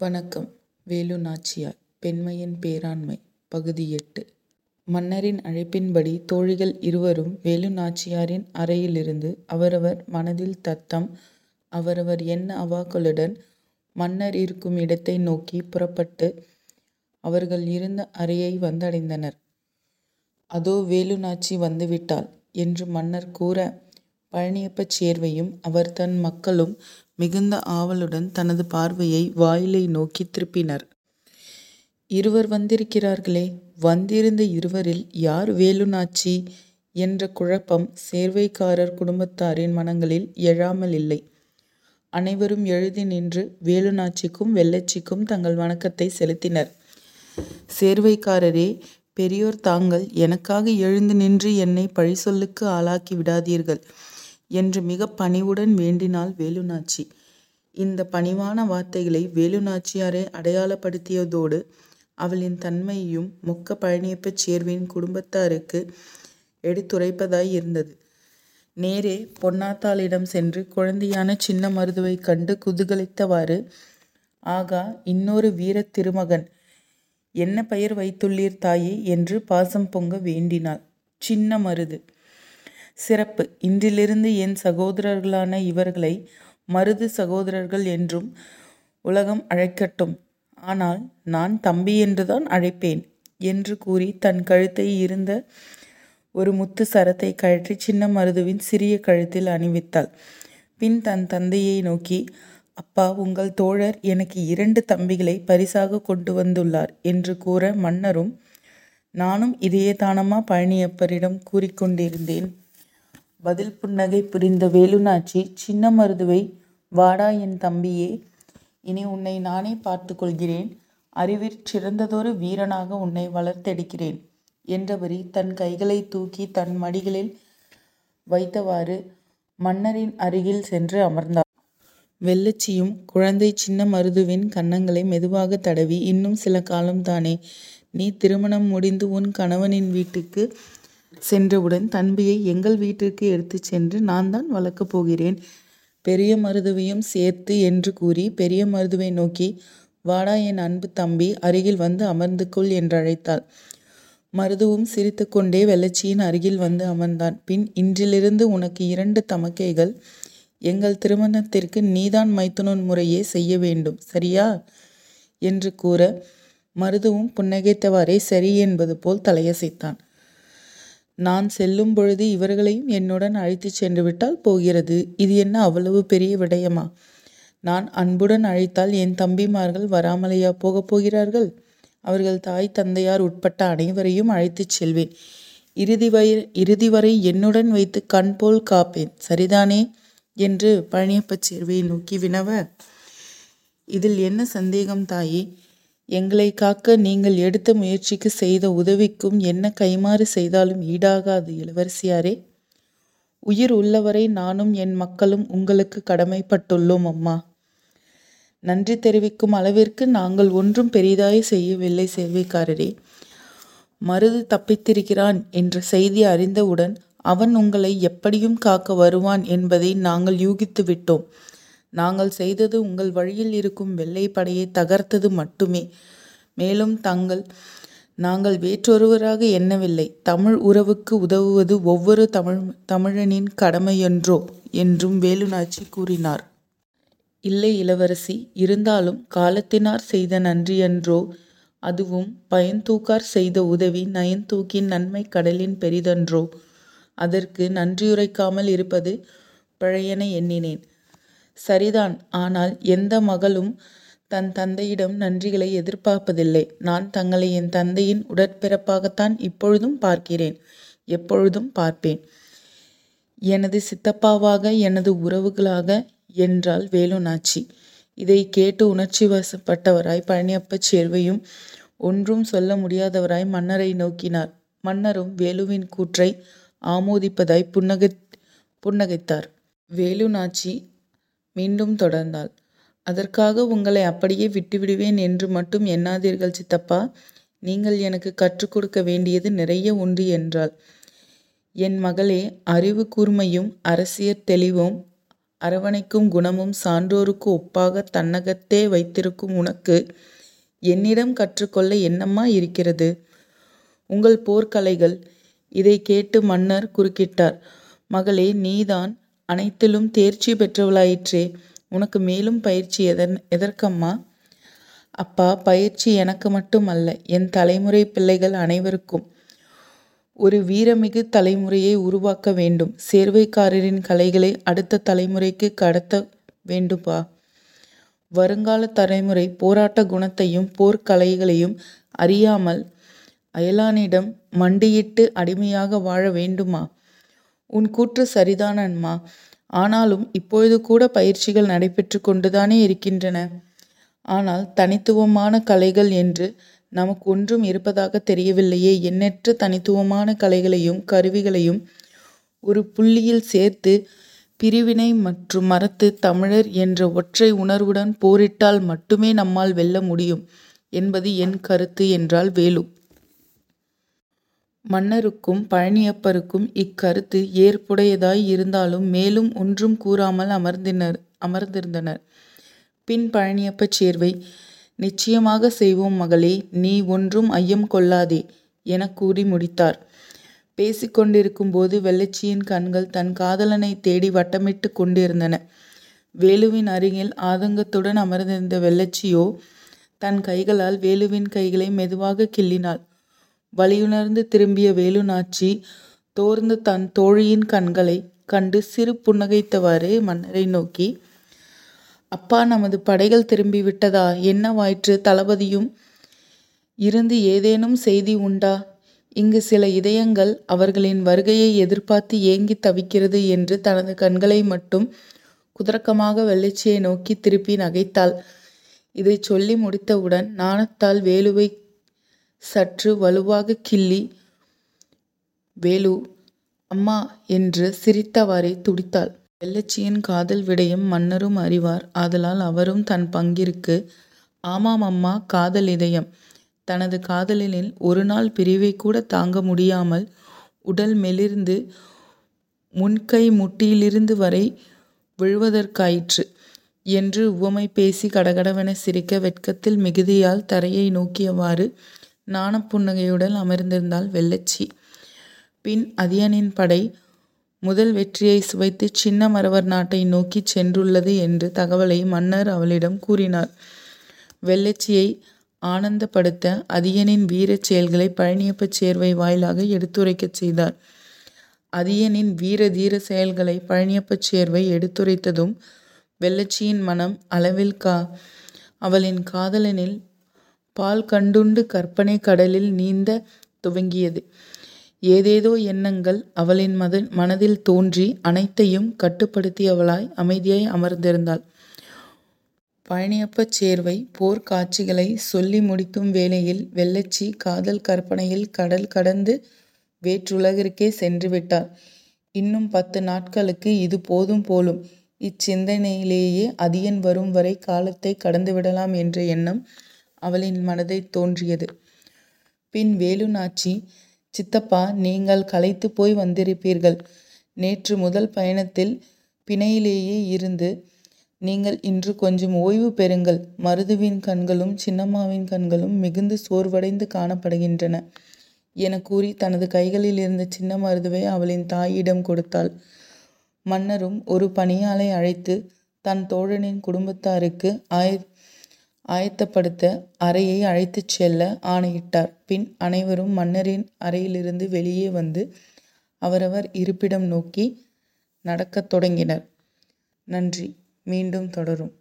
வணக்கம் வேலு நாச்சியார் பெண்மையின் பேராண்மை பகுதி எட்டு மன்னரின் அழைப்பின்படி தோழிகள் இருவரும் வேலு நாச்சியாரின் அறையிலிருந்து அவரவர் மனதில் தத்தம் அவரவர் எண்ண அவாக்களுடன் மன்னர் இருக்கும் இடத்தை நோக்கி புறப்பட்டு அவர்கள் இருந்த அறையை வந்தடைந்தனர். அதோ வேலு நாச்சி வந்துவிட்டாள் என்று மன்னர் கூற பழனியப்பச் சேர்வையும் அவர் தன் மக்களும் மிகுந்த ஆவலுடன் தனது பார்வையை வாயிலை நோக்கி திருப்பினர். இருவர் வந்திருக்கிறார்களே வந்திருந்த இருவரில் யார் வேலு நாச்சி என்ற குழப்பம் சேர்வைக்காரர் குடும்பத்தாரின் மனங்களில் எழாமலில்லை. அனைவரும் எழுந்து நின்று வேலு நாச்சிக்கும் வெள்ளச்சிக்கும் தங்கள் வணக்கத்தை செலுத்தினர். சேர்வைக்காரரே பெரியோர் தாங்கள் எனக்காக எழுந்து நின்று என்னைப் பழிச்சொல்லுக்கு ஆளாக்கி விடாதீர்கள் என்று மிக பணிவுடன் வேண்டினாள் வேலுநாச்சி இந்த பணிவான வார்த்தைகளை வேலுநாச்சியாரை அடையாளப்படுத்தியதோடு அவளின் தன்மையையும் மொக்க பழனியப்ப சேர்வையின் குடும்பத்தாருக்கு எடுத்துரைப்பதாய் இருந்தது. நேரே பொன்னாத்தாளிடம் சென்று குழந்தையான சின்ன மருதுவைக் கண்டு குதுகலித்தவாறு ஆகா இன்னொரு வீர திருமகன். என்ன பெயர் வைத்துள்ளீர் தாயே என்று பாசம் பொங்க வேண்டினாள். சின்ன மருது. சிறப்பு. இன்றிலிருந்து என் சகோதரர்களான இவர்களை மருது சகோதரர்கள் என்றும் உலகம் அழைக்கட்டும். ஆனால் நான் தம்பி என்றுதான் அழைப்பேன் என்று கூறி தன் கழுத்தில் இருந்த ஒரு முத்து சரத்தை கழற்றி சின்ன மருதுவின் சிறிய கழுத்தில் அணிவித்தாள். பின் தன் தந்தையை நோக்கி அப்பா உங்கள் தோழர் எனக்கு இரண்டு தம்பிகளை பரிசாக கொண்டு வந்துள்ளார் என்று கூற மன்னரும் நானும் இதையேதானம்மா பழனியப்பரிடம் கூறிக்கொண்டிருந்தேன் பதில் புன்னகை புரிந்த வேலுநாச்சி சின்ன மருதுவை வாடா என் தம்பியே இனி உன்னை நானே பார்த்துக் கொள்கிறேன். அறிவிற் சிறந்ததொரு வீரனாக உன்னை வளர்த்தெடுக்கிறேன் என்றபடி தன் கைகளை தூக்கி தன் மடிகளில் வைத்தவாறு மன்னரின் அருகில் சென்று அமர்ந்தார். வெள்ளச்சியும் குழந்தை சின்ன மருதுவின் கன்னங்களை மெதுவாக தடவி இன்னும் சில காலம்தானே நீ திருமணம் முடிந்து உன் கணவனின் வீட்டுக்கு சென்றவுடன் தம்பியை எங்கள் வீட்டிற்கு எடுத்துச் சென்று நான்தான் வளர்க்கப் போகிறேன் பெரிய மருதுவையும் சேர்த்து என்று கூறி பெரிய மருதுவை நோக்கி வாடா என் அன்பு தம்பி அருகில் வந்து அமர்ந்து கொள் என்றழைத்தாள். மருதுவும் சிரித்து கொண்டே வெள்ளச்சியின் அருகில் வந்து அமர்ந்தான். பின் இன்றிலிருந்து உனக்கு இரண்டு தமக்கைகள். எங்கள் திருமணத்திற்கு நீதான் மைத்துனன் முறையே செய்ய வேண்டும் சரியா? என்று கூற மருதுவும் புன்னகைத்தவாறே சரி என்பது போல் தலையசைத்தான். நான் செல்லும் பொழுது இவர்களையும் என்னுடன் அழைத்துச் சென்றுவிட்டால் போகிறது. இது என்ன அவ்வளவு பெரிய விடயமா? நான் அன்புடன் அழைத்தால் என் தம்பிமார்கள் வராமலேயா போகப் போகிறார்கள்? அவர்கள் தாய் தந்தையார் உட்பட்ட அனைவரையும் அழைத்துச் செல்வேன். இறுதி வயிறு இறுதி வரை என்னுடன் வைத்து கண் போல் காப்பேன் சரிதானே? என்று பழனியப்பச் சேர்வையை நோக்கி வினவ இதில் என்ன சந்தேகம் தாயே? எங்களை காக்க நீங்கள் எடுத்த முயற்சிக்கு செய்த உதவிக்கும் என்ன கைம்மாறு செய்தாலும் ஈடாகாது இளவரசியாரே. உயிர் உள்ளவரை நானும் என் மக்களும் உங்களுக்கு கடமைப்பட்டுள்ளோம் அம்மா. நன்றி தெரிவிக்கும் அளவிற்கு நாங்கள் ஒன்றும் பெரிதாய் செய்யவில்லை சேவைக்காரரே மருது தப்பித்திருக்கிறான் என்ற செய்தி அறிந்தவுடன் அவன் உங்களை எப்படியும் காக்க வருவான் என்பதை நாங்கள் யூகித்து விட்டோம் நாங்கள் செய்தது உங்கள் வழியில் இருக்கும் வெள்ளைப்படையைத் தகர்த்தது மட்டுமே. மேலும் நாங்கள் வேற்றொருவராக எண்ணவில்லை. தமிழ் உறவுக்கு உதவுவது ஒவ்வொரு தமிழ் தமிழனின் கடமையன்றோ? என்றும் வேலுநாச்சி கூறினார். இல்லை இளவரசி. இருந்தாலும் காலத்தினார் செய்த நன்றியன்றோ அதுவும் பயன்தூக்கார் செய்த உதவி நயன்தூக்கின் நன்மை கடலின் பெரிதன்றோ? அதற்கு நன்றியுரைக்காமல் இருப்பது பழையன எண்ணினேன். சரிதான் ஆனால் எந்த மகளும் தன் தந்தையிடம் நன்றிகளை எதிர்பார்ப்பதில்லை. நான் தங்களை என் தந்தையின் உடற்பிறப்பாகத்தான் இப்பொழுதும் பார்க்கிறேன் எப்பொழுதும் பார்ப்பேன். எனது சித்தப்பாவாக எனது உறவுகளாக என்றாள் வேலு நாச்சி. கேட்டு கேட்டு உணர்ச்சிவசப்பட்டவராய் பழனியப்பச் சேர்வையும் ஒன்றும் சொல்ல முடியாதவராய் மன்னரை நோக்கினார். மன்னரும் வேலுவின் கூற்றை ஆமோதிப்பதாய் புன்னகை புன்னகைத்தார். வேலு நாச்சி மீண்டும் தொடர்ந்தாள். அதற்காக உங்களை அப்படியே விட்டுவிடுவேன் என்று மட்டும் எண்ணாதீர்கள் சித்தப்பா. நீங்கள் எனக்கு கற்றுக் கொடுக்க வேண்டியது நிறைய உண்டு என்றாள். என் மகளே அறிவு கூர்மையும் அரசியற் தெளிவும் அரவணைக்கும் குணமும் சான்றோருக்கு ஒப்பாக தன்னகத்தே வைத்திருக்கும் உனக்கு என்னிடம் கற்றுக்கொள்ள என்னம்மா இருக்கிறது? உங்கள் போர்க்கலைகள். இதைக் கேட்டு மன்னர் குறுக்கிட்டார். மகளே நீதான் அனைத்திலும் தேர்ச்சி பெற்றவளாயிற்றே. உனக்கு மேலும் பயிற்சி எதற்கம்மா? அப்பா பயிற்சி எனக்கு மட்டும் அல்ல என் தலைமுறை பிள்ளைகள் அனைவருக்கும். ஒரு வீரமிகு தலைமுறையை உருவாக்க வேண்டும். சேர்வைக்காரரின் கலைகளை அடுத்த தலைமுறைக்கு கடத்த வேண்டும்பா. வருங்கால தலைமுறை போராட்ட குணத்தையும் போர்க்கலைகளையும் அறியாமல் அயலானிடம் மண்டியிட்டு அடிமையாக வாழ வேண்டுமா? உன் கூற்று சரிதான் ஆனாலும் இப்பொழுது கூட பயிற்சிகள் நடைபெற்று கொண்டுதானே இருக்கின்றன. ஆனால் தனித்துவமான கலைகள் என்று நமக்கு ஒன்றும் இருப்பதாக தெரியவில்லையே எண்ணற்ற தனித்துவமான கலைகளையும் கருவிகளையும் ஒரு புள்ளியில் சேர்த்து பிரிவினை மற்றும் மறத்து தமிழர் என்ற ஒற்றை உணர்வுடன் போரிட்டால் மட்டுமே நம்மால் வெல்ல முடியும் என்பது என் கருத்து என்றால் வேலு. மன்னருக்கும் பழனியப்பருக்கும் இக்கருத்து ஏற்புடையதாய் இருந்தாலும் மேலும் ஒன்றும் கூறாமல் அமர்ந்தினர் அமர்ந்திருந்தனர். பின் பழனியப்பச் சேர்வை நிச்சயமாகச் செய்வோம் மகளே நீ ஒன்றும் ஐயம் கொள்ளாதே எனக் கூறி முடித்தார். பேசிக் கொண்டிருக்கும்போது வெள்ளச்சியின் கண்கள் தன் காதலனைத் தேடி வட்டமிட்டுக் கொண்டிருந்தன. வேலுவின் அருகில் ஆதங்கத்துடன் அமர்ந்திருந்த வெள்ளச்சியோ தன் கைகளால் வேலுவின் கைகளை மெதுவாகக் கிள்ளினாள். வலியுணர்ந்து திரும்பிய வேலுநாச்சி தோர்ந்து தன் தோழியின் கண்களை கண்டு சிறு புன்னகைத்தவாறு மன்னரை நோக்கி அப்பா நமது படைகள் திரும்பிவிட்டதா? என்னவாயிற்று? தளபதியும் இருந்து ஏதேனும் செய்தி உண்டா? இங்கு சில இதயங்கள் அவர்களின் வருகையை எதிர்பார்த்து ஏங்கித் தவிக்கிறது என்று தனது கண்களை மட்டும் குதர்க்கமாக வெள்ளச்சியை நோக்கி திருப்பி நகைத்தாள். இதை சொல்லி முடித்தவுடன் நாணத்தால் வேலுவை சற்று வலுவாகக் கிள்ளி வேலு. அம்மா. என்று சிரித்தவாறே துடித்தாள். வெள்ளச்சியின் காதல் விடயம் மன்னரும் அறிவார். ஆதலால் அவரும் தன் பங்கிற்கு ஆமாம் அம்மா காதல் இதயம். தனது காதலனின் ஒருநாள் பிரிவைக்கூடத் தாங்க முடியாமல் உடல் மெலிந்து முன்கை முட்டியிலிருந்து வரை விழுவதற்காயிற்று என்று உவமை பேசி கடகடவெனச் சிரிக்க வெட்கத்தில் மிகுதியால் தரையை நோக்கியவாறு நாணப்புன்னகையுடன் அமர்ந்திருந்தாள் வெள்ளச்சி. பின் அதியனின் படை முதல் வெற்றியை சுவைத்து சின்ன மரவர் நாட்டை நோக்கிச் சென்றுள்ளது என்று தகவலை மன்னர் அவளிடம் கூறினார். வெள்ளச்சியை ஆனந்தப்படுத்த அதியனின் வீரச் செயல்களை பழனியப்பச் சேர்வை வாயிலாக எடுத்துரைக்கச் செய்தார். அதியனின் வீர தீர செயல்களை பழனியப்பச் சேர்வை எடுத்துரைத்ததும் வெள்ளச்சியின் மனம் அளவில் கா அவளின் காதலனில் பால் கண்டுண்டு கற்பனை கடலில் நீந்தத் துவங்கியது. ஏதேதோ எண்ணங்கள் அவளின் மனதில் தோன்றி அனைத்தையும் கட்டுப்படுத்தியவளாய் அமைதியாய் அமர்ந்திருந்தாள். பழனியப்பச் சேர்வை போர்க் காட்சிகளைச் சொல்லி முடிக்கும் வேளையில் வெள்ளச்சி காதல் கற்பனையில் கடல் கடந்து வேற்றுலகிற்கே சென்றுவிட்டாள். இன்னும் பத்து நாட்களுக்கு இது போதும் போலும். இச்சிந்தனையிலேயே அதியன் வரும் வரை காலத்தைக் கடந்துவிடலாம் என்ற எண்ணம் அவளின் மனதை தோன்றியது. பின் வேலுநாச்சி சித்தப்பா நீங்கள் களைத்துப் போய் வந்திருப்பீர்கள். நேற்று முதல் பயணத்தில் பிணையிலேயே இருந்து நீங்கள் இன்று கொஞ்சம் ஓய்வு பெறுங்கள். மருதுவின் கண்களும் சின்னம்மாவின் கண்களும் மிகுந்து சோர்வடைந்து காணப்படுகின்றன என கூறி தனது கைகளிலிருந்த சின்ன மருதுவை அவளின் தாயிடம் கொடுத்தாள். மன்னரும் ஒரு பணியாளை அழைத்து தன் தோழனின் குடும்பத்தாருக்கு ஆயத்தப்படுத்த அறையை அழைத்துச் செல்ல ஆணையிட்டார். பின் அனைவரும் மன்னரின் அறையிலிருந்து வெளியே வந்து அவரவர் இருப்பிடம் நோக்கி நடக்கத் தொடங்கினர். நன்றி. மீண்டும் தொடரும்.